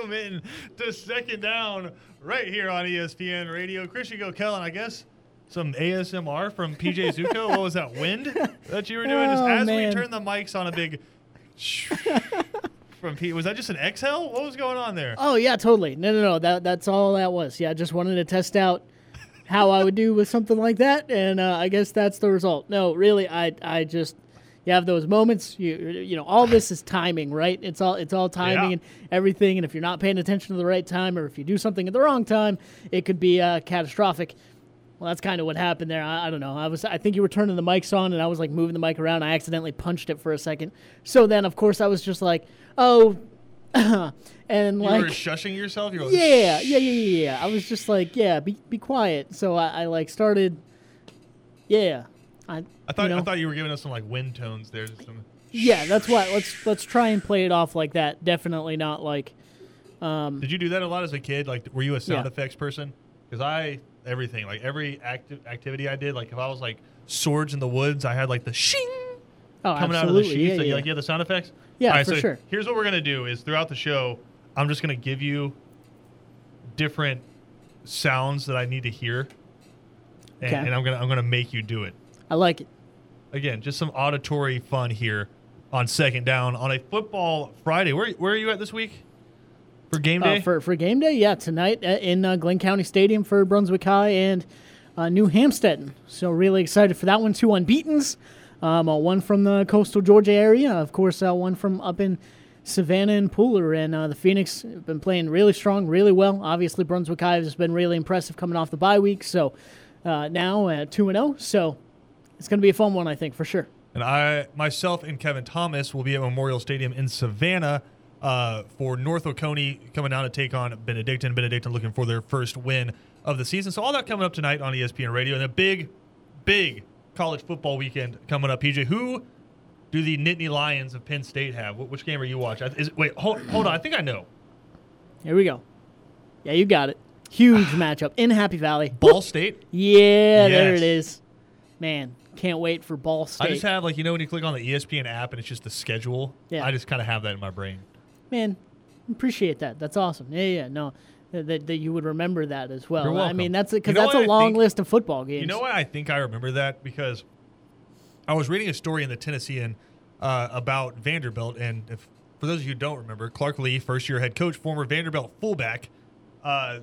Welcome in to second down right here on ESPN Radio. Christian Kellen, I guess some ASMR from PJ Zuko. what was that? Wind that you were doing? Just Oh, as man. we turned the mics on a big from Pete. Was that just an exhale? What was going on there? Oh yeah, totally. No, no, no. That that's all that was. Yeah, I just wanted to test out how I would do with something like that, and uh, I guess that's the result. No, really, I I just you have those moments. You you know, all this is timing, right? It's all it's all timing Yeah. and everything. And if you're not paying attention to the right time, or if you do something at the wrong time, it could be uh, catastrophic. Well, that's kind of what happened there. I, I don't know. I was I think you were turning the mics on, and I was like moving the mic around. I accidentally punched it for a second. So then, of course, I was just like, oh. and You like were shushing yourself. You were yeah, yeah, yeah, yeah, yeah. I was just like, yeah, be be quiet. So I, I like started. Yeah, I. I thought you know, I thought you were giving us some like wind tones there. Some, Yeah, that's why. Let's let's try and play it off like that. Definitely not like. Um, Did you do that a lot as a kid? Like, were you a sound Yeah. effects person? Because I everything like every active activity I did. Like if I was like swords in the woods, I had like the shing oh, coming out of the absolutely. sheath. yeah, so yeah. like you had the sound effects. Yeah, right, for so sure. Here's what we're gonna do: is throughout the show, I'm just gonna give you different sounds that I need to hear, and, Okay. and I'm gonna I'm gonna make you do it. I like it. Again, just some auditory fun here on second down on a football Friday. Where where are you at this week for game day? Uh, for for game day, yeah, tonight uh, in uh, Glynn County Stadium for Brunswick High and uh, New Hampstead. So really excited for that one. Two unbeaten's, um, uh, one from the coastal Georgia area, of course, uh, one from up in Savannah and Pooler, and uh, the Phoenix have been playing really strong, really well. Obviously, Brunswick High has been really impressive coming off the bye week. So uh, now at two and zero, so it's going to be a fun one, I think, for sure. And I, myself, and Kevin Thomas will be at Memorial Stadium in Savannah uh, for North Oconee coming down to take on Benedictine. Benedictine looking for their first win of the season. So all that coming up tonight on ESPN Radio, and a big, big college football weekend coming up. PJ, who do the Nittany Lions of Penn State have? Which game are you watching? Is, wait, hold, hold on. I think I know. Here we go. Yeah, you got it. Huge matchup in Happy Valley. Ball State. Yeah, there it is. Man, can't wait for Ball State. I just have like you know when you click on the ESPN app and it's just the schedule. Yeah. I just kind of have that in my brain. Man, appreciate that. That's awesome. Yeah, yeah, no, that, that, you would remember that as well. You're I mean, that's because You know that's a I long think? list of football games. You know why I think I remember that? Because I was reading a story in the Tennessean uh, about Vanderbilt, and if, for those of you who don't remember, Clark Lea, first year head coach, former Vanderbilt fullback, uh,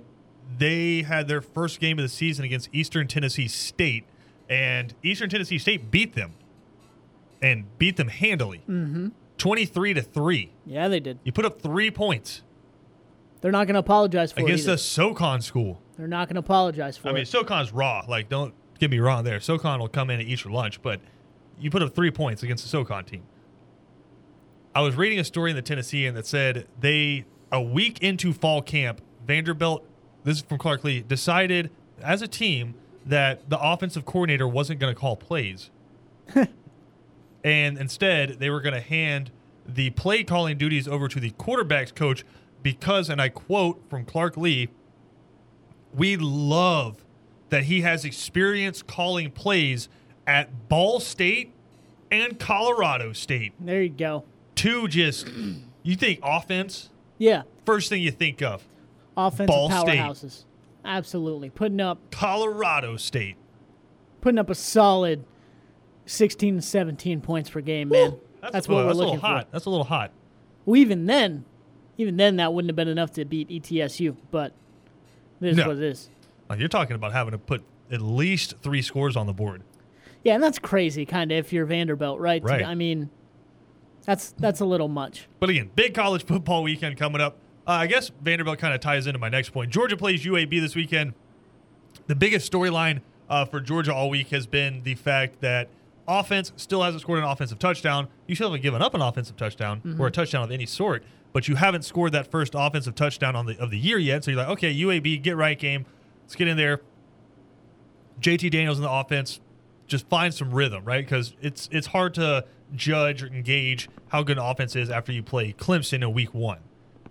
they had their first game of the season against Eastern Tennessee State, and Eastern Tennessee State beat them and beat them handily, mm-hmm. twenty-three to three. Yeah, they did. You put up three points They're not going to apologize for against it. either. SoCon school. They're not going to apologize for I mean, it. SoCon's raw. Like, don't get me wrong there. SoCon will come in and eat your lunch, but you put up three points against the SoCon team. I was reading a story in the Tennessean that said they, a week into fall camp, Vanderbilt, this is from Clark Lea, decided as a team that the offensive coordinator wasn't going to call plays. and instead, they were going to hand the play calling duties over to the quarterback's coach because, and I quote from Clark Lea, we love that he has experience calling plays at Ball State and Colorado State. there you go. Two just, you think offense, Yeah, first thing you think of offensive Ball State. Absolutely, putting up Colorado State. putting up a solid 16 to 17 points per game, man. That's, what well, we're that's a looking little hot. for. That's a little hot. Well, even then, even then, that wouldn't have been enough to beat ETSU. But this is what it is. You're talking about having to put at least three scores on the board. Yeah, and that's crazy, kind of, if you're Vanderbilt, right? Right. I mean, that's that's a little much. But again, big college football weekend coming up. Uh, I guess Vanderbilt kind of ties into my next point. Georgia plays UAB this weekend. The biggest storyline uh, for Georgia all week has been the fact that offense still hasn't scored an offensive touchdown. You still haven't given up an offensive touchdown or a touchdown of any sort, but you haven't scored that first offensive touchdown on the of the year yet. So you're like, okay, UAB, get right game. Let's get in there. JT Daniels in the offense just find some rhythm, right? Because it's it's hard to judge or engage how good an offense is after you play Clemson in week one,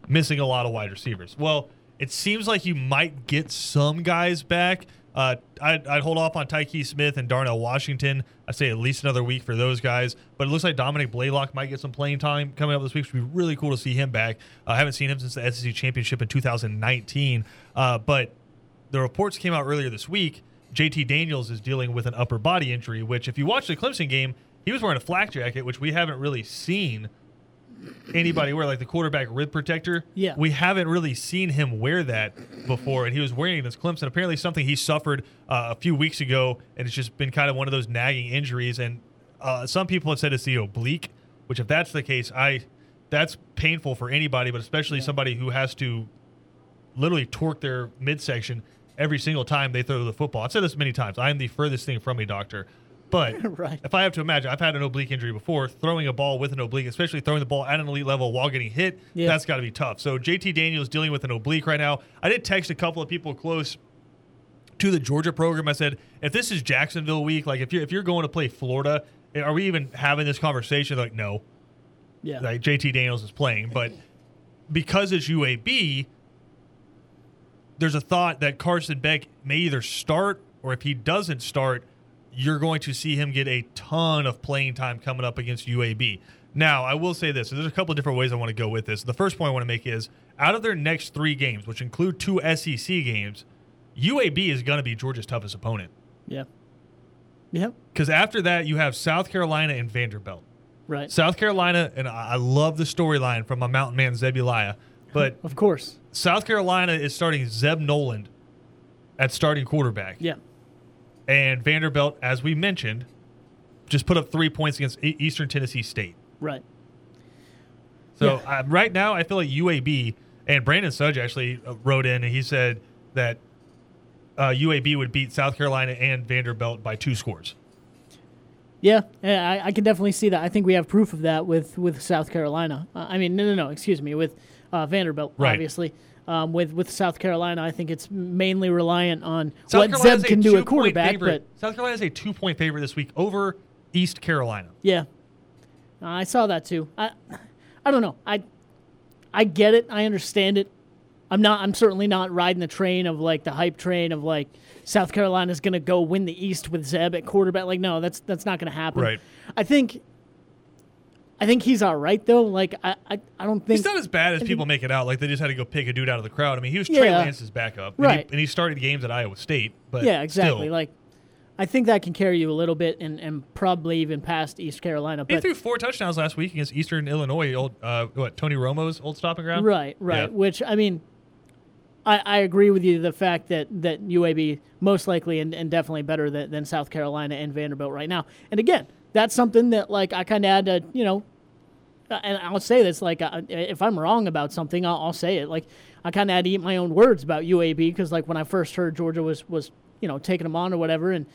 missing a lot of wide receivers. Well, it seems like you might get some guys back. Uh, I'd, I'd hold off on Tykee Smith and Darnell Washington. I'd say at least another week for those guys. But it looks like Dominick Blaylock might get some playing time coming up this week, which would be really cool to see him back. Uh, I haven't seen him since the SEC championship in 2019. Uh, but the reports came out earlier this week. JT Daniels is dealing with an upper body injury, which, if you watch the Clemson game, he was wearing a flak jacket, which we haven't really seen anybody wear, like the quarterback rib protector. Yeah. We haven't really seen him wear that before, and he was wearing this Clemson. Apparently, something he suffered uh, a few weeks ago, and it's just been kind of one of those nagging injuries. And uh, some people have said it's the oblique, which, if that's the case, I that's painful for anybody, but especially somebody who has to literally torque their midsection every single time they throw the football. I've said this many times. I am the furthest thing from a doctor. But Right. if I have to imagine, I've had an oblique injury before. Throwing a ball with an oblique, especially throwing the ball at an elite level while getting hit, Yeah. that's got to be tough. So JT Daniels dealing with an oblique right now. I did text a couple of people close to the Georgia program. I said, if this is Jacksonville week, like if you're if you're going to play Florida, eh, are we even having this conversation? Like, no, Yeah. like JT Daniels is playing, but because it's UAB, there's a thought that Carson Beck may either start or if he doesn't start, you're going to see him get a ton of playing time coming up against UAB. Now, I will say this. There's a couple of different ways I want to go with this. The first point I want to make is out of their next three games, which include two SEC games, UAB is going to be Georgia's toughest opponent. yeah. Yep. Because after that, you have South Carolina and Vanderbilt. Right. South Carolina, and I I love the storyline from my mountain man Zebuliah, but of course. South Carolina is starting Zeb Noland at starting quarterback, Yeah. And Vanderbilt, as we mentioned, just put up three points against Eastern Tennessee State. Right. So Yeah. uh, right now, I feel like UAB and Brandon Sudge actually uh, wrote in and he said that uh, UAB would beat South Carolina and Vanderbilt by two scores. Yeah, yeah, I, I can definitely see that. I think we have proof of that with with South Carolina. Uh, I mean, no, no, no. Excuse me, with uh, Vanderbilt, Right. obviously. Um, with with South Carolina, I think it's mainly reliant on South what Carolina's Zeb can do at quarterback. favorite- But South Carolina is a two point favorite this week over East Carolina. yeah, Uh, I saw that too. I I don't know. I I get it. I understand it. I'm not. I'm certainly not riding the train of like the hype train of like South Carolina's going to go win the East with Zeb at quarterback. Like, no, that's that's not going to happen. Right. I think. I think he's all right though. Like, I I, I don't think He's not as bad as people make it out. Like they just had to go pick a dude out of the crowd. I mean, he was Trey Yeah. Lance's backup, and, he, Right. and he started games at Iowa State. But Yeah, exactly. still. Like, I think that can carry you a little bit, and, and probably even past East Carolina. he threw four touchdowns last week against Eastern Illinois. Old uh, what? Tony Romo's old stopping ground. right, right. Yeah. Which I mean, I, I agree with you. The fact that that UAB most likely and, and definitely better than, than South Carolina and Vanderbilt right now. And again, that's something that like I kind of had to you know. uh, And I'll say this, like, uh, if I'm wrong about something, I'll, I'll say it. Like, I kind of had to eat my own words about UAB because, like, when I first heard Georgia was was, you know, taking them on or whatever, and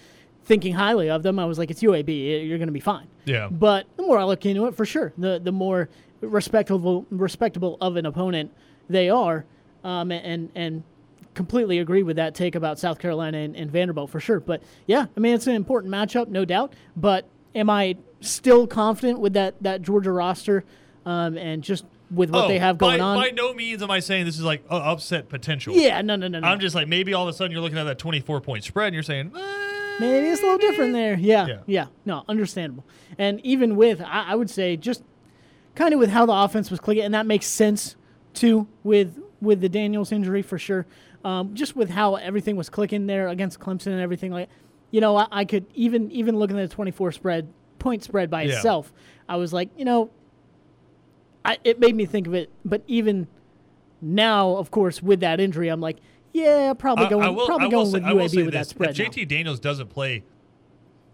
thinking highly of them, I was like, it's UAB. You're going to be fine. Yeah. But the more I look into it, for sure, the the more respectable respectable of an opponent they are, um, and and completely agree with that take about South Carolina and, and Vanderbilt for sure. But yeah, I mean it's an important matchup, no doubt. But am I still confident with that that Georgia roster, um, and just with what Oh, they have going by, on? By no means am I saying this is like uh, upset potential. yeah, no, no, no, no. I'm just like maybe all of a sudden you're looking at that 24 point spread and you're saying eh, Maybe it's a little different there. Yeah, Yeah. yeah, No, understandable. And even with, I, I would say, just kind of with how the offense was clicking, and that makes sense too with with the Daniels injury for sure. Um, just with how everything was clicking there against Clemson and everything like, you know, I, I could even even looking at the 24 spread point spread by Yeah. itself, I was like, you know, I, it made me think of it. But even now, of course, with that injury, I'm like, yeah, probably going I will- probably I will going say- with UAB with that spread. If now. JT Daniels doesn't play,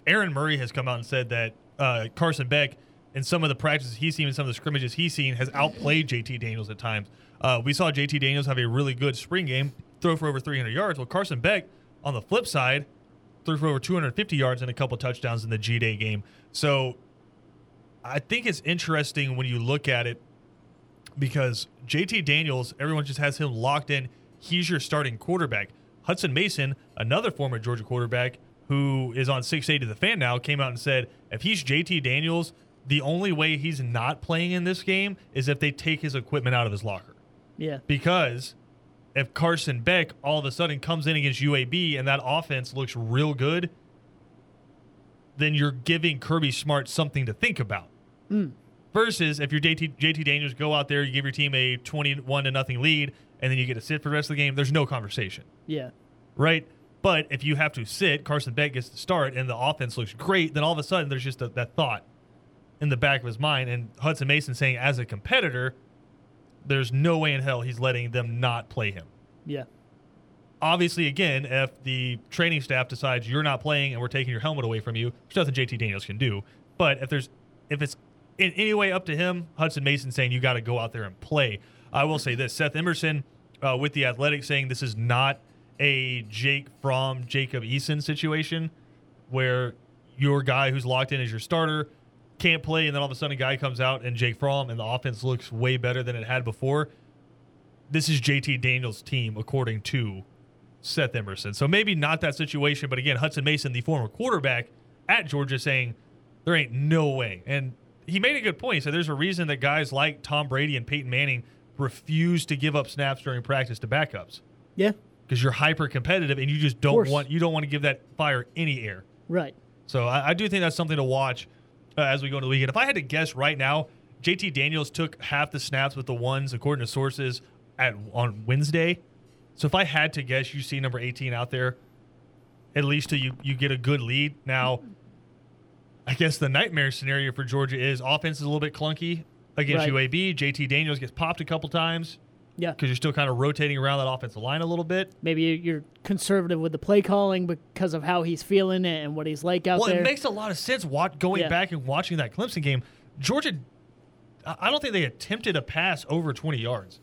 Aaron Murray has come out and said that uh, Carson Beck in some of the practices he's seen, in some of the scrimmages he's seen, has outplayed JT Daniels at times. Uh, we saw JT Daniels have a really good spring game, throw for over 300 yards. Well, Carson Beck, on the flip side, threw for over 250 yards and a couple touchdowns in the G Day game. So I think it's interesting when you look at it because JT Daniels, everyone just has him locked in. He's your starting quarterback. Hutson Mason, another former Georgia quarterback who is on 680 to the fan now, came out and said if he's JT Daniels, the only way he's not playing in this game is if they take his equipment out of his locker yeah. because if Carson Beck all of a sudden comes in against UAB and that offense looks real good, then you're giving Kirby Smart something to think about. Mm. Versus if you're JT, JT Daniels, go out there, you give your team a 21 to nothing lead, and then you get to sit for the rest of the game, there's no conversation, Yeah. right? But if you have to sit, Carson Beck gets to start, and the offense looks great, then all of a sudden there's just a, that thought in the back of his mind. And Hutson Mason saying, as a competitor, there's no way in hell he's letting them not play him Yeah. obviously, again, if the training staff decides you're not playing and we're taking your helmet away from you, there's nothing JT Daniels can do. But if there's if it's in any way up to him, Hutson Mason saying you got to go out there and play. I will say this: Seth Emerson uh, with the Athletic saying this is not a Jake Fromm Jacob Eason situation where your guy who's locked in as your starter can't play, and then all of a sudden a guy comes out and Jake Fromm and the offense looks way better than it had before. This is JT Daniels' team, according to Seth Emerson. So maybe not that situation, but again, Hutson Mason, the former quarterback at Georgia, saying there ain't no way. And he made a good point. He said there's a reason that guys like Tom Brady and Peyton Manning refuse to give up snaps during practice to backups Yeah. because you're hyper competitive and you just don't want you don't want to give that fire any air. Right. So I, I do think that's something to watch uh, as we go into the weekend. If I had to guess right now, JT Daniels took half the snaps with the ones, according to sources, at on Wednesday. So if I had to guess, you see number 18 out there, at least till you you get a good lead. Now, I guess the nightmare scenario for Georgia is offense is a little bit clunky against Right. UAB. JT Daniels gets popped a couple times Yeah. because you're still kind of rotating around that offensive line a little bit. Maybe you're conservative with the play calling because of how he's feeling it and what he's like out Well, there. Well, it makes a lot of sense. Watch, going Yeah. back and watching that Clemson game, Georgia. I don't think they attempted a pass over 20 yards.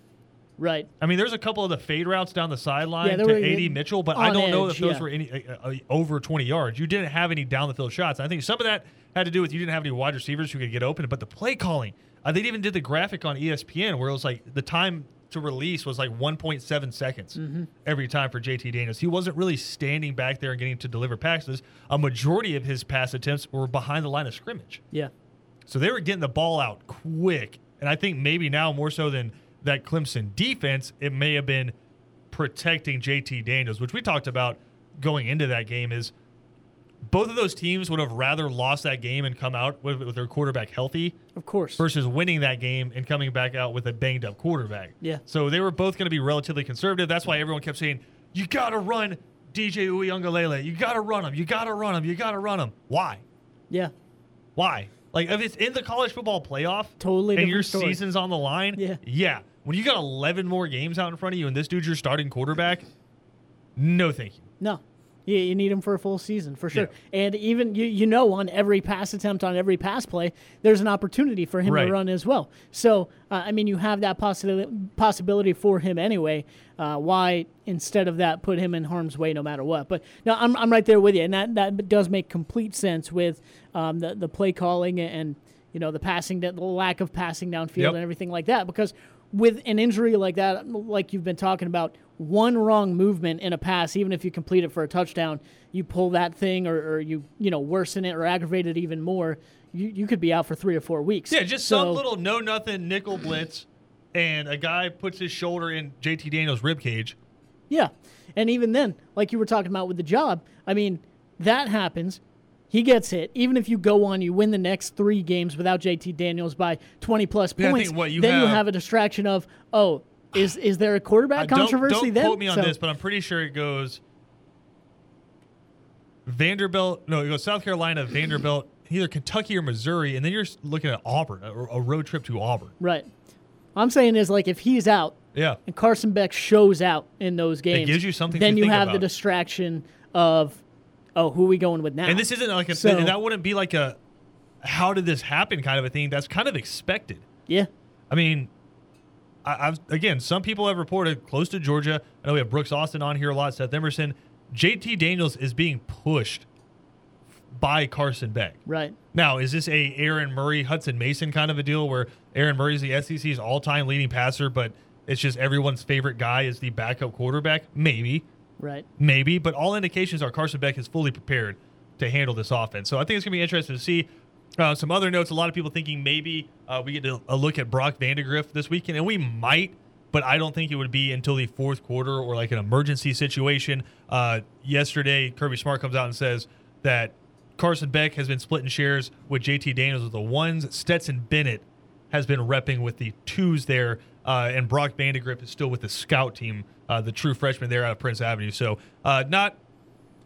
right. I mean, there's a couple of the fade routes down the sideline Yeah, to AD Mitchell, but I don't know edge, if those yeah. were any uh, uh, over 20 yards. You didn't have any down the field shots. I think some of that had to do with you didn't have any wide receivers who could get open, but the play calling. Uh, they even did the graphic on ESPN where it was like the time to release was like 1.7 seconds Mm-hmm. every time for JT Daniels. He wasn't really standing back there and getting to deliver passes. A majority of his pass attempts were behind the line of scrimmage. Yeah. So they were getting the ball out quick. And I think maybe now more so than that Clemson defense, it may have been protecting JT Daniels, which we talked about going into that game is both of those teams would have rather lost that game and come out with, with their quarterback healthy Of course. versus winning that game and coming back out with a banged up quarterback. Yeah. So they were both going to be relatively conservative. That's why everyone kept saying, you got to run DJ Uiagalelei. You got to run him. You got to run him. You got to run him. Why? yeah. Why? Like if it's in the college football playoff, Totally and your story. season's on the line, Yeah. yeah. When you got 11 more games out in front of you, and this dude's your starting quarterback, no, thank you. No. You, you need him for a full season for sure. And even you you know on every pass attempt on every pass play, there's an opportunity for him Right. to run as well. So uh, I mean, you have that possibility possibility for him anyway. Uh, why instead of that put him in harm's way no matter what? But no, I'm I'm right there with you, and that that does make complete sense with um, the the play calling and you know the passing the lack of passing downfield Yep. and everything like that because with an injury like that like you've been talking about one wrong movement in a pass even if you complete it for a touchdown you pull that thing or, or you you know worsen it or aggravate it even more you, you could be out for three or four weeks Yeah, just So- some little no nothing nickel blitz, and a guy puts his shoulder in JT Daniels' rib cage. Yeah. And even then, like you were talking about with the job, I mean, that happens. He gets hit. Even if you go on, you win the next three games without JT Daniels by 20 plus Yeah, points. think what you then you have- have a distraction of, oh, is is there a quarterback Uh, don't controversy don't then? quote me on So- this, but I'm pretty sure it goes Vanderbilt. No, it goes South Carolina, Vanderbilt, either Kentucky or Missouri, and then you're looking at Auburn, a, a road trip to Auburn. Right. I'm saying is like if he's out Yeah. and Carson Beck shows out in those games, it gives you something then you have the distraction of, oh, who are we going with now? And this isn't like a So- that wouldn't be like a how did this happen kind of a thing. That's kind of expected. yeah, I mean, I, I've again, some people have reported close to Georgia. I know we have Brooks Austin on here a lot, Seth Emerson. JT Daniels is being pushed by Carson Beck. right. Now, is this a Aaron Murray, Hutson Mason kind of a deal where Aaron Murray is the SEC's all-time leading passer, but it's just everyone's favorite guy is the backup quarterback? Maybe, Right. maybe, but all indications are Carson Beck is fully prepared to handle this offense. So I think it's going to be interesting to see. Uh, some other notes: a lot of people thinking maybe uh, we get a look at Brock Vandagriff this weekend, and we might but I don't think it would be until the fourth quarter or like an emergency situation. Uh, yesterday, Kirby Smart comes out and says that Carson Beck has been splitting shares with JT Daniels with the ones. Stetson Bennett has been repping with the twos there, uh, and Brock Vandagriff is still with the scout team, uh, the true freshman there out of Prince Avenue. So uh, not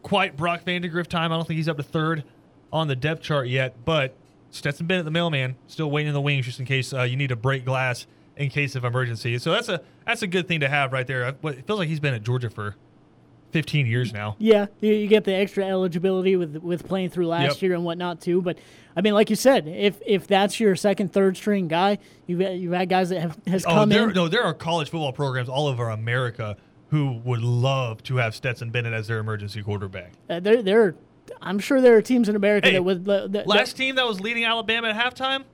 quite Brock Vandagriff time. I don't think he's up to third on the depth chart yet, but Stetson Bennett, the mailman, still waiting in the wings just in case uh, you need to break glass in case of emergency. So that's a that's a good thing to have right there. Uh, It feels like he's been at Georgia for 15 years now. Yeah, you, you get the extra eligibility with with playing through last Yep. year and whatnot too. But I mean, like you said, if if that's your second, third string guy, you've you've had guys that have has Oh, come there, in. no, there are college football programs all over America who would love to have Stetson Bennett as their emergency quarterback. Uh, there there, are- I'm sure there are teams in America Hey, that would. that- that- Last team that was leading Alabama at halftime,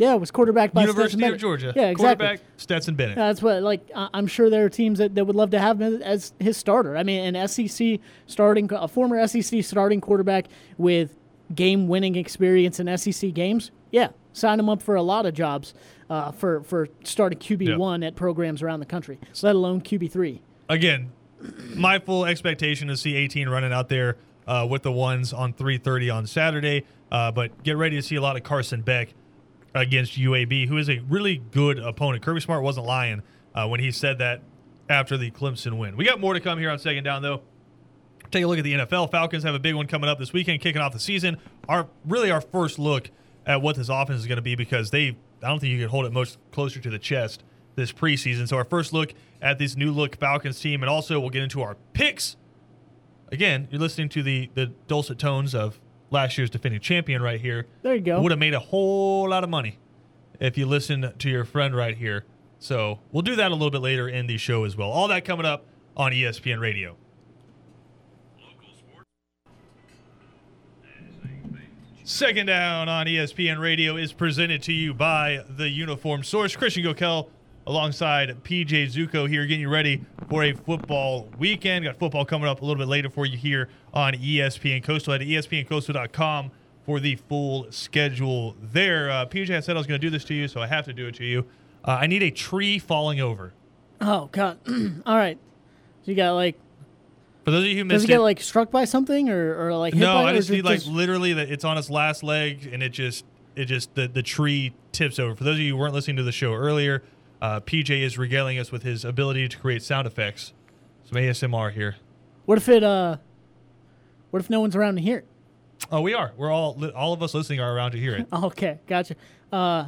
yeah, it was quarterback by Stetson University of Bennett. Georgia. Yeah, exactly. Quarterback Stetson Bennett. That's what like I'm sure there are teams that, that would love to have him as his starter. I mean, an SEC starting a former SEC starting quarterback with game winning experience in SEC games. Yeah, sign him up for a lot of jobs uh, for for starting QB one at programs around the country, let alone QB three. Again, my full expectation is see 18 running out there uh, with the ones on 3:30 on Saturday. Uh, but get ready to see a lot of Carson Beck against UAB, who is a really good opponent. Kirby Smart wasn't lying uh, when he said that after the Clemson win. We got more to come here on second down, though. Take a look at the NFL. Falcons have a big one coming up this weekend, kicking off the season. Our really our first look at what this offense is going to be because they I don't think you could hold it much closer to the chest this preseason. So our first look at this new look Falcons team, and also we'll get into our picks. Again, you're listening to the the dulcet tones of last year's defending champion right here. There you go. Would have made a whole lot of money if you listened to your friend right here. So we'll do that a little bit later in the show as well. All that coming up on ESPN Radio. Second down on ESPN Radio is presented to you by the Uniform Source. Christian Gokel alongside PJ Zuko here, getting you ready for a football weekend. Got football coming up a little bit later for you here on ESPN Coastal. To espncoastal.com for the full schedule there. Uh, PJ, I said I was going to do this to you, so I have to do it to you. Uh, I need a tree falling over. Oh god. All right. So you got like For those of you who does missed get it, like struck by something or, or like hit no, by I just need like literally that it's on its last leg and it just it just the the tree tips over. For those of you who weren't listening to the show earlier, uh, PJ is regaling us with his ability to create sound effects. Some ASMR here. what if it uh what if no one's around to hear it? Oh, we are. We're all li- all of us listening are around to hear it. Okay, gotcha. Uh,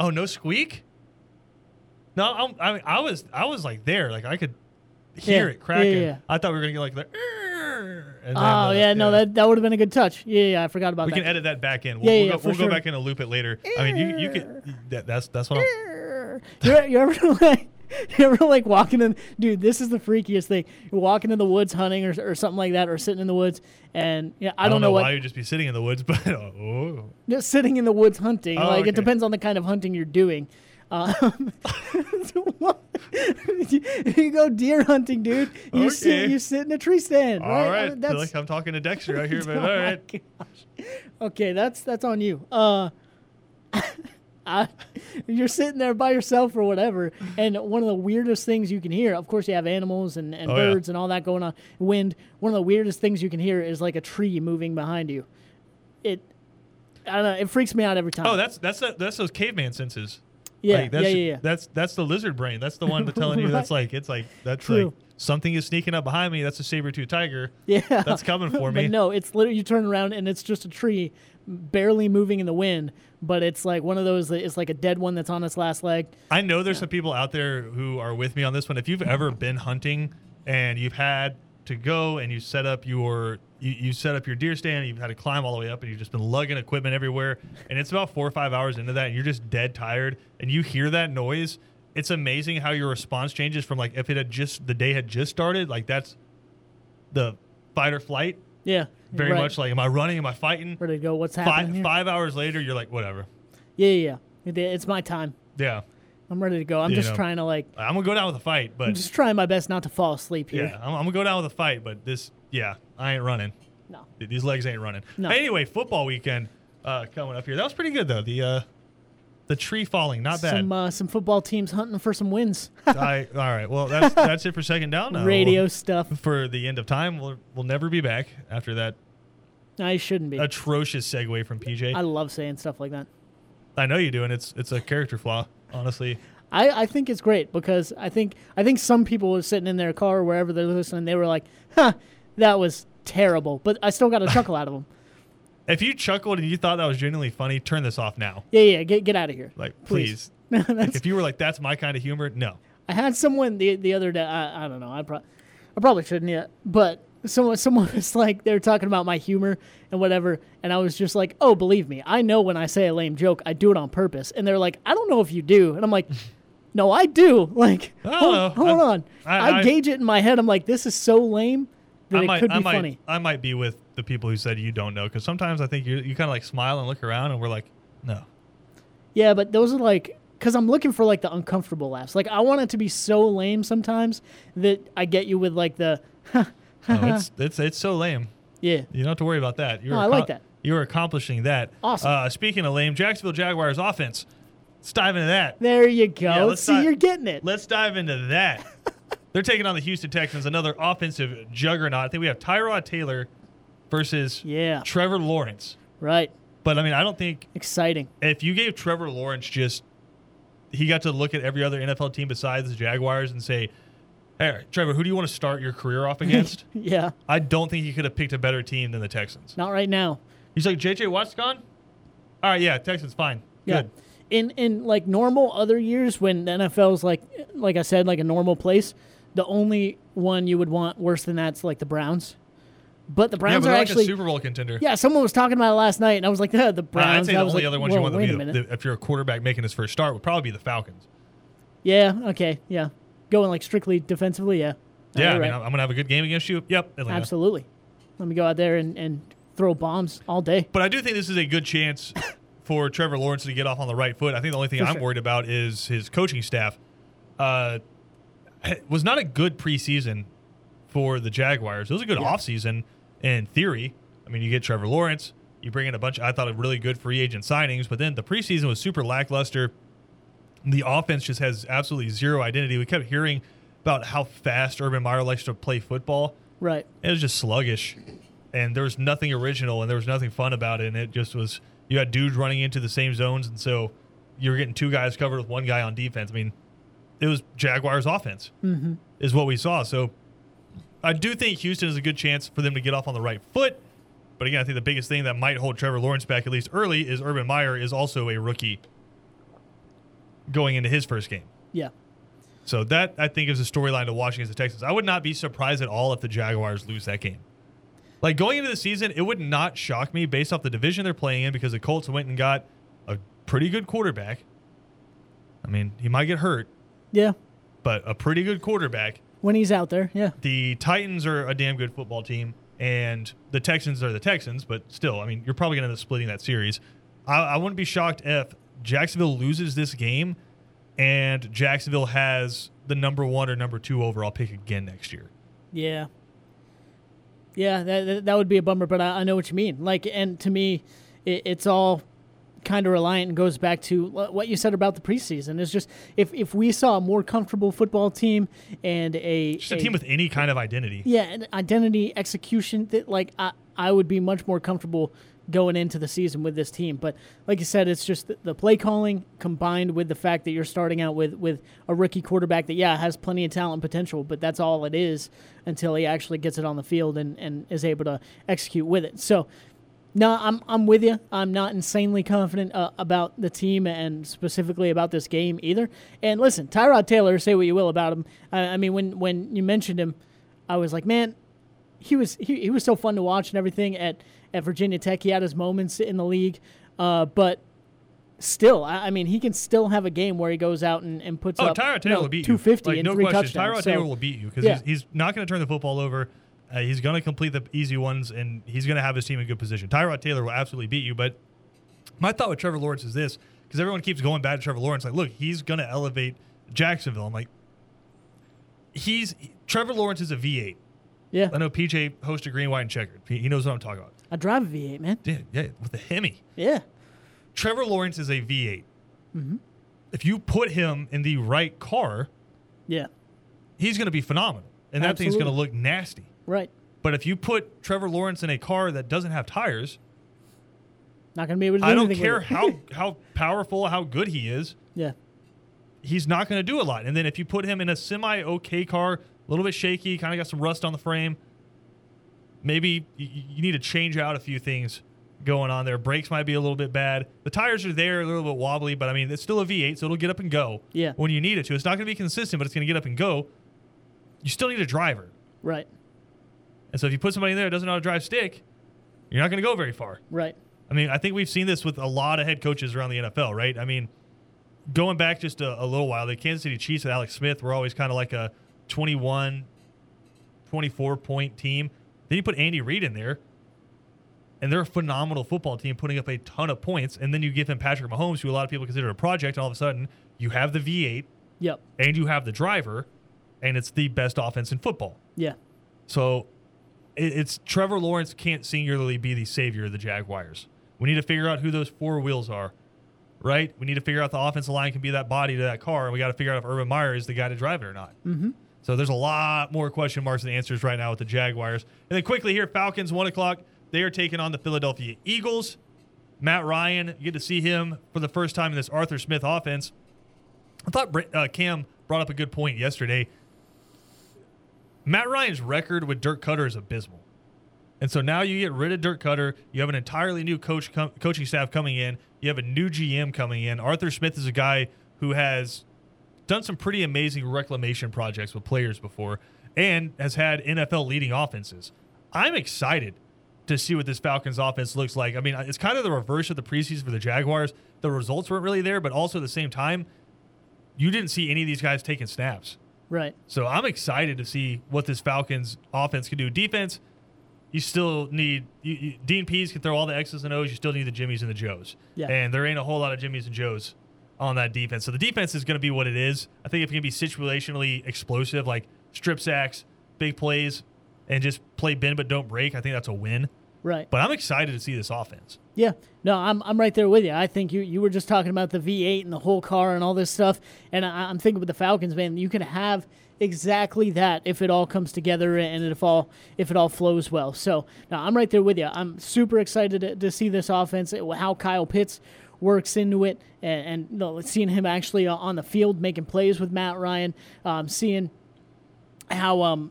Oh, no squeak. No, I'm, I I was I was like there, like I could hear Yeah, it cracking. yeah, yeah. I thought we were gonna get like the. "Err," And then, oh uh, yeah, no, that that would have been a good touch. Yeah, yeah, I forgot about we that. We can edit that back in. We'll, yeah, we'll, yeah, go, we'll go back in and loop it later. I mean, you you could. That, that's that's what I'm. You're, you ever like you ever like walking in dude this is the freakiest thing you're walking in the woods hunting or, or something like that or sitting in the woods and yeah i, I don't know, what why you'd just be sitting in the woods, but oh, just sitting in the woods hunting Oh, like okay. it depends on the kind of hunting you're doing um, you go deer hunting dude you sit you sit in a tree stand all right, right. I I mean, feel that's like I'm talking to Dexter out here, but Oh all gosh. Okay, that's that's on you. Uh, I, you're sitting there by yourself or whatever, and one of the weirdest things you can hear. Of course, you have animals and, and Oh, yeah. birds and all that going on. Wind. One of the weirdest things you can hear is like a tree moving behind you. It. I don't know. It freaks me out every time. Oh, that's that's that, that's those caveman senses. Yeah, Like, that's, yeah, yeah, yeah. That's that's the lizard brain. That's the one that's telling you that's like it's like that's True. like something is sneaking up behind me. That's a saber tooth tiger. Yeah, That's coming for me. But no, it's literally you turn around and it's just a tree, barely moving in the wind. But it's like one of those. that It's like a dead one that's on its last leg. I know there's some people out there who are with me on this one. If you've ever been hunting and you've had to go and you set up your you, you set up your deer stand, you've had to climb all the way up and you've just been lugging equipment everywhere, and it's about four or five hours into that and you're just dead tired and you hear that noise, it's amazing how your response changes from like if it had just the day had just started, like that's the fight or flight. Yeah, Very right. much like am I running? Am I fighting? Where to go? What's happening Five here? five hours later, you're like, whatever. Yeah, yeah, yeah. It's my time. Yeah. I'm ready to go. I'm You just know. trying to like. I'm gonna go down with a fight, but I'm just trying my best not to fall asleep here. Yeah, I'm, I'm gonna go down with a fight, but this, yeah, I ain't running. No. These legs ain't running. No. Anyway, football weekend uh, coming up here. That was pretty good though. The uh, the tree falling, not bad. Some uh, some football teams hunting for some wins. I, all right. Well, that's that's it for second down. Now. Radio stuff. for the end of time. We'll we'll never be back after that I shouldn't be. atrocious segue from PJ. I love saying stuff like that. I know you do, and it's it's a character flaw. Honestly, I, I think it's great because I think I think some people were sitting in their car or wherever they're listening, they were like, "Huh, that was terrible," but I still got a chuckle out of them. if you chuckled and you thought that was genuinely funny, turn this off now. Yeah, yeah, get get out of here. Like, Please. please. That's- if you were like, "That's my kind of humor," no. I had someone the the other day. I, I don't know. I, pro- I probably shouldn't yet, but someone someone was like they were talking about my humor and whatever, and I was just like, oh, believe me, I know when I say a lame joke, I do it on purpose. And they're like, I don't know if you do, and I'm like. No, I do. Like, I hold, hold I'm- on. I- I, I- gauge it in my head. I'm like, this is so lame that I it might, could be I might, funny. I might be with the people who said you don't know, because sometimes I think you you kind of like smile and look around, and we're like, no. Yeah, but those are like because I'm looking for like the uncomfortable laughs. Like I want it to be so lame sometimes that I get you with like the, no it's it's it's so lame. yeah, You don't have to worry about that. You're No, I like that. You're accomplishing that. Awesome. Uh, speaking of lame, Jacksonville Jaguars offense. Let's dive into that. there you go. Yeah, let's See, not- you're getting it. Let's dive into that. They're taking on the Houston Texans, another offensive juggernaut. I think we have Tyrod Taylor versus Yeah, Trevor Lawrence. right. But I mean, I don't think Exciting. if you gave Trevor Lawrence just he got to look at every other NFL team besides the Jaguars and say, "Hey, Trevor, who do you want to start your career off against?" Yeah, I don't think he could have picked a better team than the Texans. not right now. He's like, "JJ Watt's gone." All right, yeah, Texans fine. Yeah. Good. In in like normal other years when the NFL's like like I said like a normal place, the only one you would want worse than that's like the Browns. But the Yeah, Browns but are they're actually a Super Bowl contender. yeah. Someone was talking about it last night, and I was like, the, the Browns. I'd say the only like, other ones you want to be the, minute." the, if you're a quarterback making his first start would probably be the Falcons. Yeah. Okay. Yeah. Going like strictly defensively. Yeah. No, Yeah, I mean, right. I'm, I'm gonna have a good game against you. Yep, Atlanta. absolutely. Let me go out there and, and throw bombs all day. But I do think this is a good chance for Trevor Lawrence to get off on the right foot. I think the only thing For I'm sure. worried about is his coaching staff. Uh, was not a good preseason for the Jaguars. It was a good Yeah. offseason in theory. I mean, you get Trevor Lawrence, you bring in a bunch. I thought of really good free agent signings, but then the preseason was super lackluster. The offense just has absolutely zero identity. We kept hearing about how fast Urban Meyer likes to play football. Right. It was just sluggish, and there was nothing original, and there was nothing fun about it. And it just was you had dudes running into the same zones, and so you were getting two guys covered with one guy on defense. I mean, it was Jaguars' offense Mm-hmm. is what we saw. So I do think Houston is a good chance for them to get off on the right foot. But again, I think the biggest thing that might hold Trevor Lawrence back at least early is Urban Meyer is also a rookie going into his first game. Yeah. So that I think is a storyline to watch against the Texans. I would not be surprised at all if the Jaguars lose that game. Like going into the season, it would not shock me based off the division they're playing in because the Colts went and got a pretty good quarterback. I mean, he might get hurt, Yeah. but a pretty good quarterback. When he's out there. Yeah. The Titans are a damn good football team, and the Texans are the Texans, but still, I mean, you're probably going to end up splitting that series. I, I wouldn't be shocked if Jacksonville loses this game and Jacksonville has the number one or number two overall pick again next year. Yeah. Yeah, that, that, would be a bummer, but I, I know what you mean. Like, and to me, it, it's all kind of reliant and goes back to what you said about the preseason. It's just if, if we saw a more comfortable football team and a, Just a team with any kind of identity. yeah, an identity execution that like I, I would be much more comfortable going into the season with this team. But like you said, it's just the, the play calling combined with the fact that you're starting out with with a rookie quarterback that yeah has plenty of talent and potential, but that's all it is until he actually gets it on the field and, and is able to execute with it. So no, I'm I'm with you. I'm not insanely confident uh, about the team and specifically about this game either. And listen, Tyrod Taylor, say what you will about him. I, I mean, when when you mentioned him, I was like, man, he was he, he was so fun to watch and everything at at Virginia Tech. He had his moments in the league, uh, but still, I, I mean, he can still have a game where he goes out and, and puts Oh, up Tyrod you Taylor know, will beat you. 250 Like, and no three question. touchdowns. Tyrod So- Taylor will beat you because Yeah. he's, he's not going to turn the football over. Uh, he's going to complete the easy ones, and he's going to have his team in good position. Tyrod Taylor will absolutely beat you. But my thought with Trevor Lawrence is this because everyone keeps going back to Trevor Lawrence. Like, look, he's going to elevate Jacksonville. I'm like, he's Trevor Lawrence is a V8. Yeah. I know PJ hosted Green, White, and Checkered. He, knows what I'm talking about. I drive a V8, man. Yeah, yeah, with the Hemi. Yeah. Trevor Lawrence is a V8. Mm-hmm. If you put him in the right car, Yeah. he's going to be phenomenal, and that thing's going to look nasty. Right. But if you put Trevor Lawrence in a car that doesn't have tires, Not going to be able to do I don't care how how powerful, how good he is. yeah. He's not going to do a lot. And then if you put him in a semi okay car, a little bit shaky, kind of got some rust on the frame, maybe you, you need to change out a few things going on there. Brakes might be a little bit bad. The tires are there, a little bit wobbly, but I mean, it's still a V8, so it'll get up and go Yeah. when you need it to. It's not going to be consistent, but it's going to get up and go. You still need a driver. Right. And so if you put somebody in there that doesn't know how to drive stick, you're not going to go very far. Right. I mean, I think we've seen this with a lot of head coaches around the NFL, right? I mean, going back just a, a little while, the Kansas City Chiefs with Alex Smith were always kind of like a 21, 24 point team. Then you put Andy Reid in there, and they're a phenomenal football team putting up a ton of points. And then you give him Patrick Mahomes, who a lot of people consider a project, and all of a sudden you have the V8 Yep. and you have the driver, and it's the best offense in football. Yeah. So it's Trevor Lawrence can't singularly be the savior of the Jaguars. We need to figure out who those four wheels are, right? We need to figure out the offensive line can be that body to that car, and we got to figure out if Urban Meyer is the guy to drive it or not. Mm-hmm. So there's a lot more question marks than answers right now with the Jaguars. And then quickly here, Falcons one o'clock. They are taking on the Philadelphia Eagles. Matt Ryan, you get to see him for the first time in this Arthur Smith offense. I thought uh, Cam brought up a good point yesterday. Matt Ryan's record with Dirk Koetter is abysmal. And so now you get rid of Dirk Koetter. You have an entirely new coach com- coaching staff coming in. You have a new GM coming in. Arthur Smith is a guy who has done some pretty amazing reclamation projects with players before and has had NFL leading offenses. I'm excited to see what this Falcons offense looks like. I mean, it's kind of the reverse of the preseason for the Jaguars. The results weren't really there, but also at the same time, you didn't see any of these guys taking snaps. Right. So I'm excited to see what this Falcons offense can do. Defense, you still need you, you, Dean Pees can throw all the X's and O's. You still need the Jimmies and the Joes. Yeah. And there ain't a whole lot of Jimmies and Joes on that defense. So the defense is going to be what it is. I think if it can be situationally explosive, like strip sacks, big plays, and just play bend but don't break, I think that's a win. Right. But I'm excited to see this offense. Yeah, no, I'm I'm right there with you. I think you you were just talking about the V8 and the whole car and all this stuff, and I, I'm thinking with the Falcons, man, you can have exactly that if it all comes together and if all if it all flows well. So, no, I'm right there with you. I'm super excited to, to see this offense, how Kyle Pitts works into it, and, and no, seeing him actually uh, on the field making plays with Matt Ryan, um, seeing how um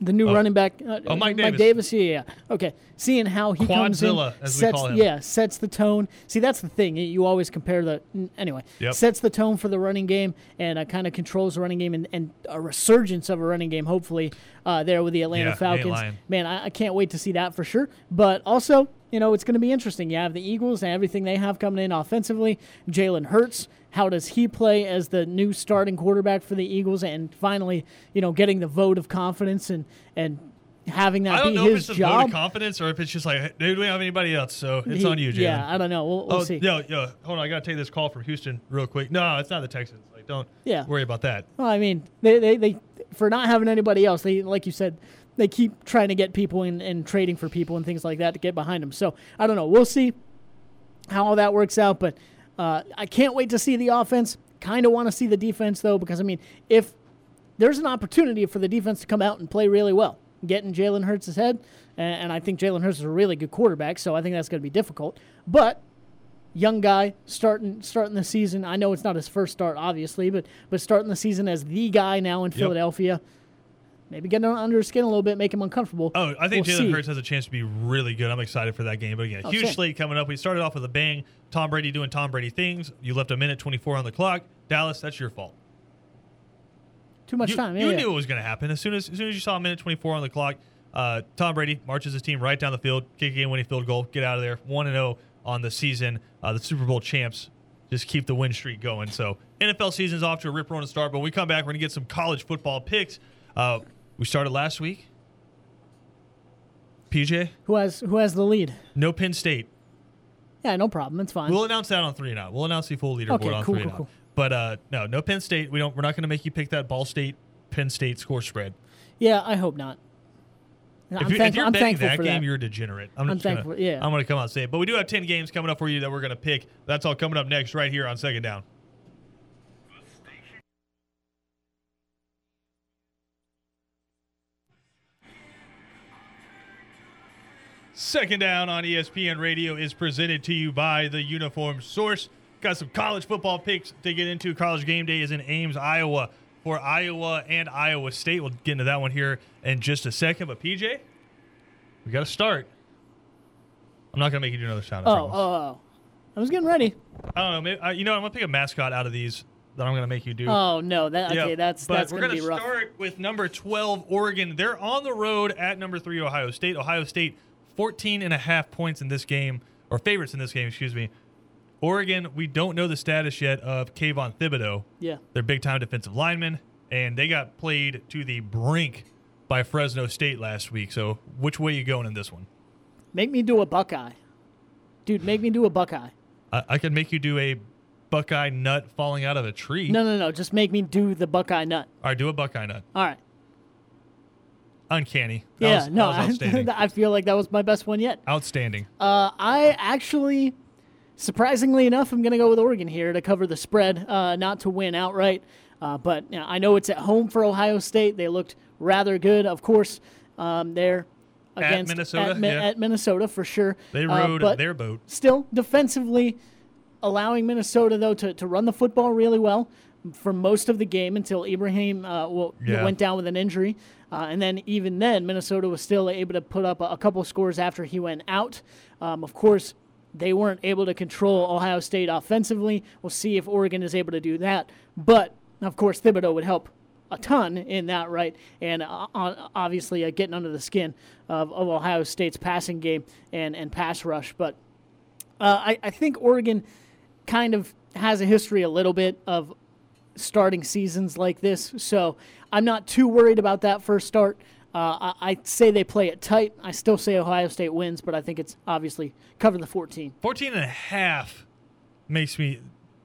the new Oh. running back. Uh, Oh, Mike Mike Davis. Davis. Yeah, yeah. Okay. Seeing how he comes in, Quadzilla, as we sets yeah sets the tone. See, that's the thing. You always compare the anyway. Yep. Sets the tone for the running game and uh, kind of controls the running game and, and a resurgence of a running game. Hopefully, uh, there with the Atlanta Yeah, Falcons. Man, I, I can't wait to see that for sure. But also, you know, it's going to be interesting. You have the Eagles and everything they have coming in offensively. Jalen Hurts. How does he play as the new starting quarterback for the Eagles? And finally, you know, getting the vote of confidence and and having that I don't be know if his it's a vote of job. confidence or if it's just like, dude, we don't have anybody else, so it's He- on you, Jalen. Yeah, I don't know. We'll, we'll oh, see. yo, yo, hold on. I got to take this call from Houston real quick. No, it's not the Texans. Like, don't Yeah. worry about that. Well, I mean, they, they, they for not having anybody else, they like you said, they keep trying to get people in and trading for people and things like that to get behind them. So I don't know. We'll see how all that works out, but uh, I can't wait to see the offense. Kind of want to see the defense though, because I mean, if there's an opportunity for the defense to come out and play really well, getting Jalen Hurts' head, and, and I think Jalen Hurts is a really good quarterback, so I think that's going to be difficult. But young guy starting starting the season. I know it's not his first start, obviously, but but starting the season as the guy now in Philadelphia. Maybe getting under his skin a little bit, make him uncomfortable. Oh, I think We'll Jalen see. Hurts has a chance to be really good. I'm excited for that game. But again, Oh, huge slate coming up. We started off with a bang. Tom Brady doing Tom Brady things. You left a minute 24 on the clock. Dallas, that's your fault. Too much you, time. Yeah, you yeah. knew it was going to happen as soon as as soon as you saw a minute 24 on the clock. Uh, Tom Brady marches his team right down the field, kick a game-winning field goal, get out of there, one and zero on the season. Uh, the Super Bowl champs just keep the win streak going. So NFL season's off to a rip roaring start. But when we come back, we're gonna get some college football picks. Uh, we started last week. PJ, Who has who has the lead? no Penn State. Yeah, no problem. It's fine. We'll announce that on three and out. We'll announce the full leaderboard Okay, on cool, three cool, and out. cool. But uh, no, no Penn State. We don't. We're not going to make you pick that Ball State Penn State score spread. Yeah, I hope not. If, I'm, you, if thankful, you're I'm betting thankful that for game, that. you're a degenerate. I'm, I'm just gonna, thankful- yeah. I'm going to come out and say it. But we do have 10 games coming up for you that we're going to pick. That's all coming up next right here on Second Down. Second Down on ESPN Radio is presented to you by the Uniform Source. Got some college football picks to get into. College game day is in Ames, Iowa for Iowa and Iowa State. We'll get into that one here in just a second. But PJ, we got to start. I'm not going to make you do another sound. I Oh, oh, oh. I was getting ready. I don't know. Maybe, uh, you know, I'm going to pick a mascot out of these that I'm going to make you do. Oh no, that okay, Yeah, that's but that's we're gonna gonna be rough. start with number 12 Oregon. They're on the road at number 3 Ohio State. Ohio State 14 and a half points in this game or favorites in this game, excuse me. Oregon, we don't know the status yet of Kayvon Thibodeaux. Yeah. They're big time defensive linemen and they got played to the brink by Fresno State last week. So, which way you going in this one? Make me do a Buckeye, dude. Make me do a Buckeye. I, I could make you do a Buckeye nut falling out of a tree. No, no, no. Just make me do the Buckeye nut. All right, do a Buckeye nut. All right. Uncanny. That Yeah. was- no, was I, outstanding. I feel like that was my best one yet. outstanding. Uh, I actually, surprisingly enough, I'm going to go with Oregon here to cover the spread, uh, not to win outright. Uh, but you know, I know it's at home for Ohio State. They looked rather good, of course. Um, they're against Minnesota, at, yeah. at Minnesota for sure. They Uh, rode but their boat. still defensively allowing Minnesota though to, to run the football really well for most of the game until Ibrahim uh, well, Yeah. went down with an injury, uh, and then even then Minnesota was still able to put up a, a couple scores after he went out. Um, of course, they weren't able to control Ohio State offensively. We'll see if Oregon is able to do that, but of course Thibodeaux would help a ton in that, right? And uh, obviously uh, getting under the skin of, of Ohio State's passing game and, and pass rush. But uh, I, I think Oregon kind of has a history a little bit of starting seasons like this. So I'm not too worried about that first start. Uh, I, I say they play it tight. I still say Ohio State wins, but I think it's obviously cover the 14. 14 and a half makes me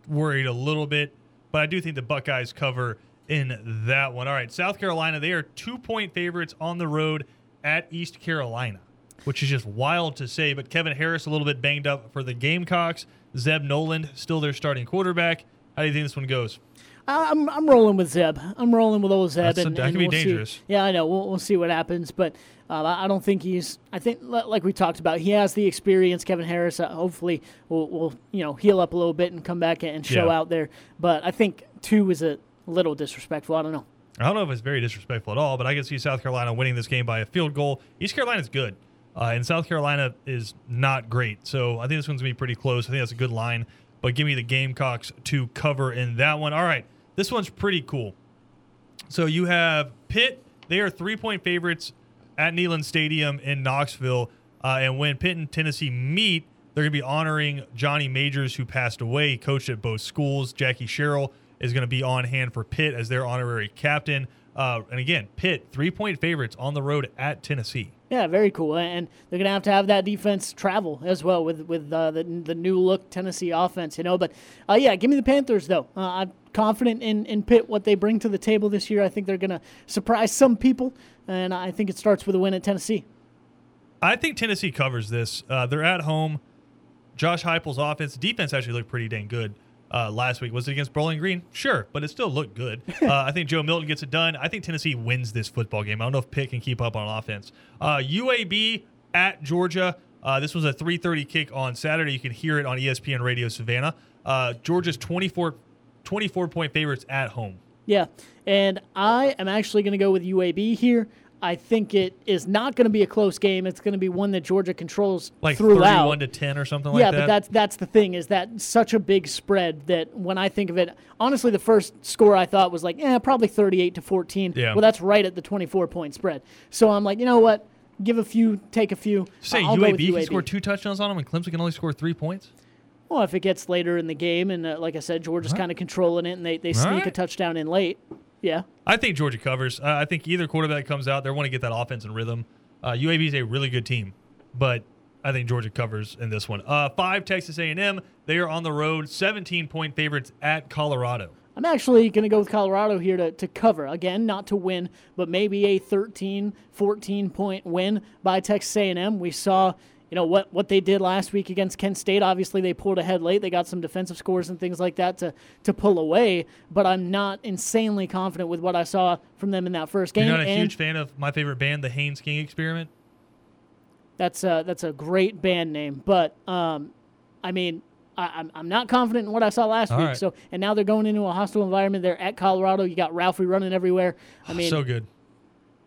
worried a little bit, but I do think the Buckeyes cover in that one. All right, South Carolina, they are two point favorites on the road at East Carolina, which is just wild to say. But Kevin Harris a little bit banged up for the Gamecocks. Zeb Noland still their starting quarterback. How do you think this one goes? I'm, I'm rolling with Zeb. I'm rolling with old Zeb. That's- and, that and we'll see- dangerous. Yeah, I know. We'll, we'll see what happens, but uh, I I don't think he's. I think, like we talked about, he has the experience. Kevin Harris, uh, hopefully, will, will you know heal up a little bit and come back and show Yeah. out there. But I think two is a little disrespectful. I don't know. I don't know if it's very disrespectful at all, but I can see South Carolina winning this game by a field goal. East Carolina's good, uh, and South Carolina is not great. So I think this one's going to be pretty close. I think that's a good line, but give me the Gamecocks to cover in that one. All right, this one's pretty cool. So you have Pitt. They are three point favorites at Neyland Stadium in Knoxville. Uh, and when Pitt and Tennessee meet, they're going to be honoring Johnny Majors, who passed away. He coached at both schools. Jackie Sherrill is going to be on hand for Pitt as their honorary captain. Uh, and again, Pitt, three point favorites on the road at Tennessee. Yeah, very cool. And they're gonna have to have that defense travel as well with with uh, the the new look Tennessee offense, you know. But uh, yeah, give me the Panthers though. Uh, I'm confident in in Pitt what they bring to the table this year. I think they're gonna surprise some people, and I think it starts with a win at Tennessee. I think Tennessee covers this. Uh, they're at home. Josh Heupel's offense, defense actually looked pretty dang good uh, last week. Was it against Bowling Green? Sure, but it still looked good. uh, I think Joe Milton gets it done. I think Tennessee wins this football game. I don't know if Pitt can keep up on offense. Uh, UAB at Georgia. Uh, this was a 3:30 kick on Saturday. You can hear it on ESPN Radio Savannah. Uh, Georgia's 24, 24 point favorites at home. Yeah, and I am actually gonna go with UAB here. I think it is not going to be a close game. It's going to be one that Georgia controls Like throughout. 31 to 10 or something like that. yeah, but that's that's the thing is that such a big spread that when I think of it, honestly, the first score I thought was like, eh, probably thirty-eight to fourteen. Yeah. Well, that's right at the twenty-four point spread. So I'm like, you know what? Give a few, take a few. Say I'll go UAB can score two touchdowns on them, and Clemson can only score three points. Well, if it gets later in the game, and uh, like I said, Georgia's kind of controlling it, and they, they sneak a touchdown in late. Yeah. I think Georgia covers. Uh, I think either quarterback comes out, they want to get that offense in rhythm. Uh, UAB is a really good team, but I think Georgia covers in this one. Uh, five Texas A&M. They are on the road, 17 point favorites at Colorado. I'm actually going to go with Colorado here to, to cover. Again, not to win, but maybe a 13, 14 point win by Texas A&M. We saw, you know, what, what they did last week against Kent State. Obviously, they pulled ahead late. They got some defensive scores and things like that to, to pull away, but I'm not insanely confident with what I saw from them in that first game. You're not a And huge fan of my favorite band, the Haynes King Experiment? That's a, that's a great band name, but um, I mean, I, I'm, I'm not confident in what I saw last All week. right. So, and now they're going into a hostile environment. They're at Colorado. You got Ralphie running everywhere. I mean, so good.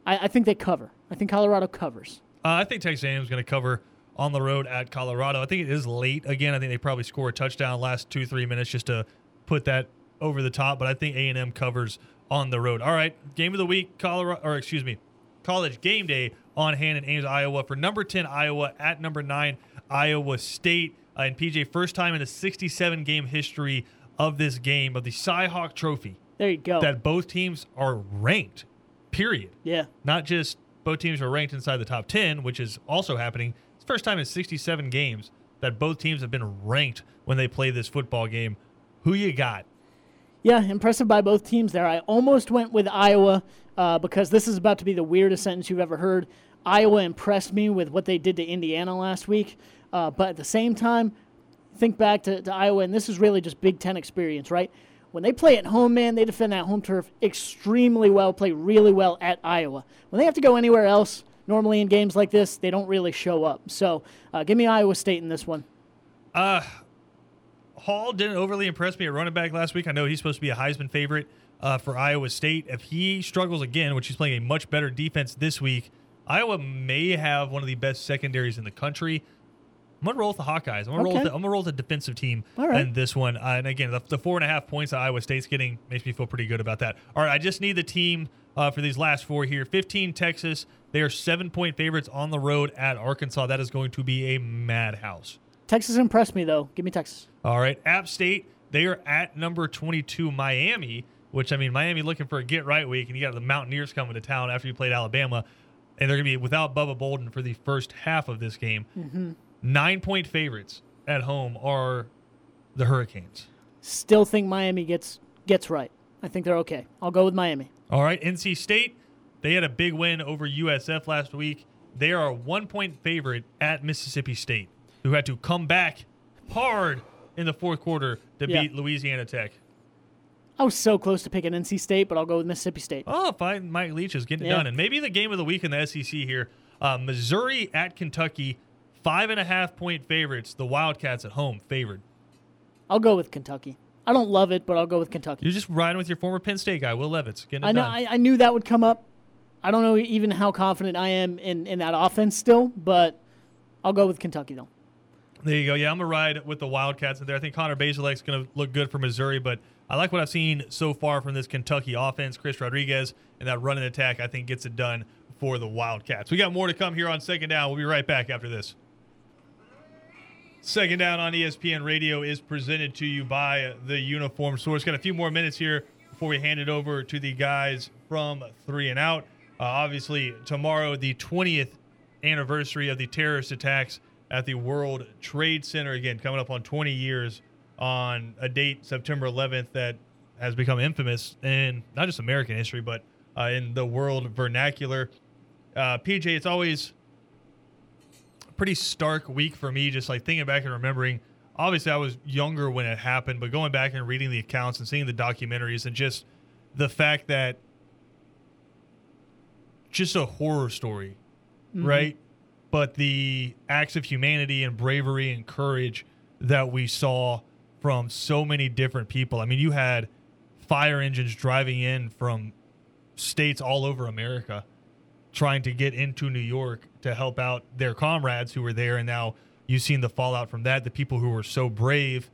I, I think they cover. I think Colorado covers. Uh, I think Texas A&M is going to cover on the road at Colorado. I think it is late again. I think they probably score a touchdown last two three minutes just to put that over the top. But I think A&M covers on the road. All right, game of the week, Colorado, or excuse me, college game day on hand in Ames, Iowa for number ten Iowa at number nine Iowa State. Uh, and PJ, first time in the 67 game history of this game of the Cy-Hawk Trophy There you go. that both teams are ranked. Period yeah. not just both teams are ranked inside the top 10, which is also happening. First time in 67 games that both teams have been ranked when they play this football game. Who you got? Yeah, impressive by both teams there. I almost went with Iowa uh, because this is about to be the weirdest sentence you've ever heard. Iowa impressed me with what they did to Indiana last week, uh, but at the same time, think back to, to Iowa, and this is really just Big Ten experience, right? When they play at home, man, they defend that home turf extremely well, play really well at Iowa. When they have to go anywhere else, normally in games like this, they don't really show up. So uh, give me Iowa State in this one. Uh, Hall didn't overly impress me at running back last week. I know he's supposed to be a Heisman favorite uh, for Iowa State. If he struggles again, which he's playing a much better defense this week, Iowa may have one of the best secondaries in the country. I'm gonna roll with the Hawkeyes. I'm gonna roll. With the, I'm gonna roll with the defensive team All right. in this one. Uh, and again, the, the four and a half points that Iowa State's getting makes me feel pretty good about that. All right, I just need the team uh, for these last four here. 15 Texas. They are seven point favorites on the road at Arkansas. That is going to be a madhouse. Texas impressed me, though. Give me Texas. All right, App State. They are at number 22 Miami, which I mean Miami looking for a get right week, and you got the Mountaineers coming to town after you played Alabama, and they're gonna be without Bubba Bolden for the first half of this game. Mm-hmm. Nine point favorites at home are the Hurricanes. Still think Miami gets gets right. I think they're okay. I'll go with Miami. All right, NC State. They had a big win over USF last week. They are a one point favorite at Mississippi State, who had to come back hard in the fourth quarter to Yeah. beat Louisiana Tech. I was so close to picking NC State, but I'll go with Mississippi State. Oh, fine. Mike Leach is getting it done. And maybe the game of the week in the SEC here uh, Missouri at Kentucky, five and a half point favorites. The Wildcats at home favored. I'll go with Kentucky. I don't love it, but I'll go with Kentucky. You're just riding with your former Penn State guy, Will Levis. Getting it I know. I, I knew that would come up. I don't know even how confident I am in, in that offense still, but I'll go with Kentucky though. There you go. Yeah, I'm gonna ride with the Wildcats in there. I think Connor Bazelak's gonna look good for Missouri, but I like what I've seen so far from this Kentucky offense. Chris Rodriguez and that running attack, I think, gets it done for the Wildcats. We got more to come here on second down. We'll be right back after this. Second down on ESPN Radio is presented to you by the Uniform Source. Got a few more minutes here before we hand it over to the guys from Three and Out. Uh, obviously, tomorrow, the 20th anniversary of the terrorist attacks at the World Trade Center. Again, coming up on 20 years on a date, September 11th, that has become infamous in not just American history, but uh, in the world vernacular. Uh, PJ, it's always a pretty stark week for me, just like thinking back and remembering. Obviously, I was younger when it happened, but going back and reading the accounts and seeing the documentaries and just the fact that just a horror story, mm-hmm. right? But the acts of humanity and bravery and courage that we saw from so many different people. I mean, you had fire engines driving in from states all over America trying to get into New York to help out their comrades who were there. And now you've seen the fallout from that. The people who were so brave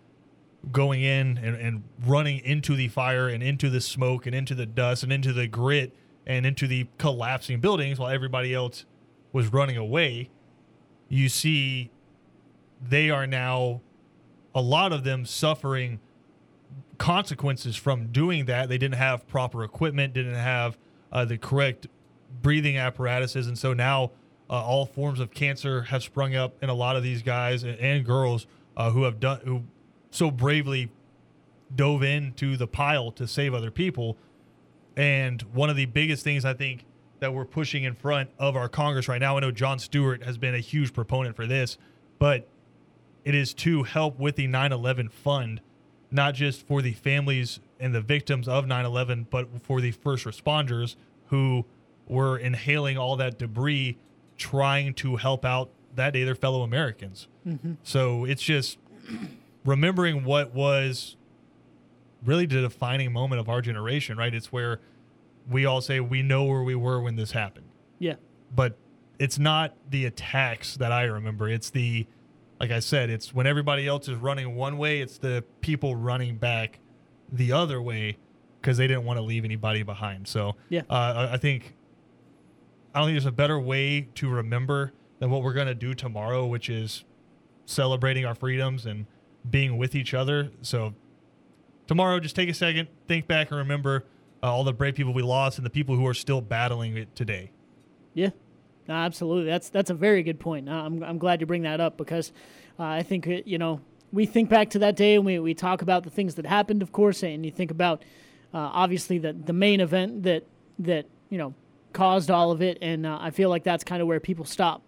going in and, and running into the fire and into the smoke and into the dust and into the grit and into the collapsing buildings while everybody else was running away. You see, they are now, a lot of them suffering consequences from doing that. They didn't have proper equipment, didn't have uh, the correct breathing apparatuses, and so now uh, all forms of cancer have sprung up in a lot of these guys and, and girls uh, who have done who so bravely dove into the pile to save other people. And one of the biggest things I think that we're pushing in front of our Congress right now, I know Jon Stewart has been a huge proponent for this, but it is to help with the 9 11 fund, not just for the families and the victims of 9 11, but for the first responders who were inhaling all that debris trying to help out that day their fellow Americans. Mm-hmm. So it's just remembering what was really the defining moment of our generation, right? It's where we all say we know where we were when this happened. Yeah. But it's not the attacks that I remember. It's the like I said, it's when everybody else is running one way, it's the people running back the other way because they didn't want to leave anybody behind. So yeah, uh, I think I don't think there's a better way to remember than what we're gonna do tomorrow, which is celebrating our freedoms and being with each other. So tomorrow, just take a second, think back, and remember uh, all the brave people we lost and the people who are still battling it today. Yeah, absolutely. That's that's a very good point. I'm I'm glad you bring that up because uh, I think uh, you know we think back to that day and we we talk about the things that happened, of course, and you think about uh, obviously the the main event that that you know caused all of it, and uh, I feel like that's kind of where people stop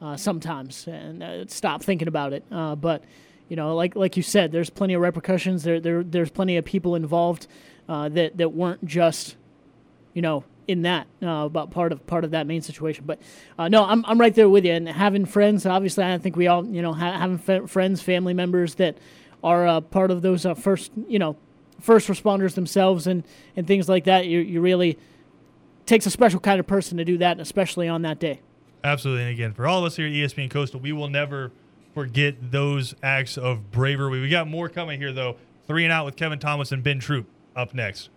uh, sometimes and uh, stop thinking about it. but you know, like like you said, there's plenty of repercussions. There there there's plenty of people involved that that weren't just you know in that uh, about part of part of that main situation. But uh, no, I'm I'm right there with you. And having friends, obviously, I think we all you know ha- having f- friends, family members that are uh, part of those uh, first you know first responders themselves and and things like that. You you really takes a special kind of person to do that, especially on that day. Absolutely, and again, for all of us here at ESPN Coastal, we will never forget those acts of bravery. We got more coming here though. Three and out with Kevin Thomas and Ben Troop up next.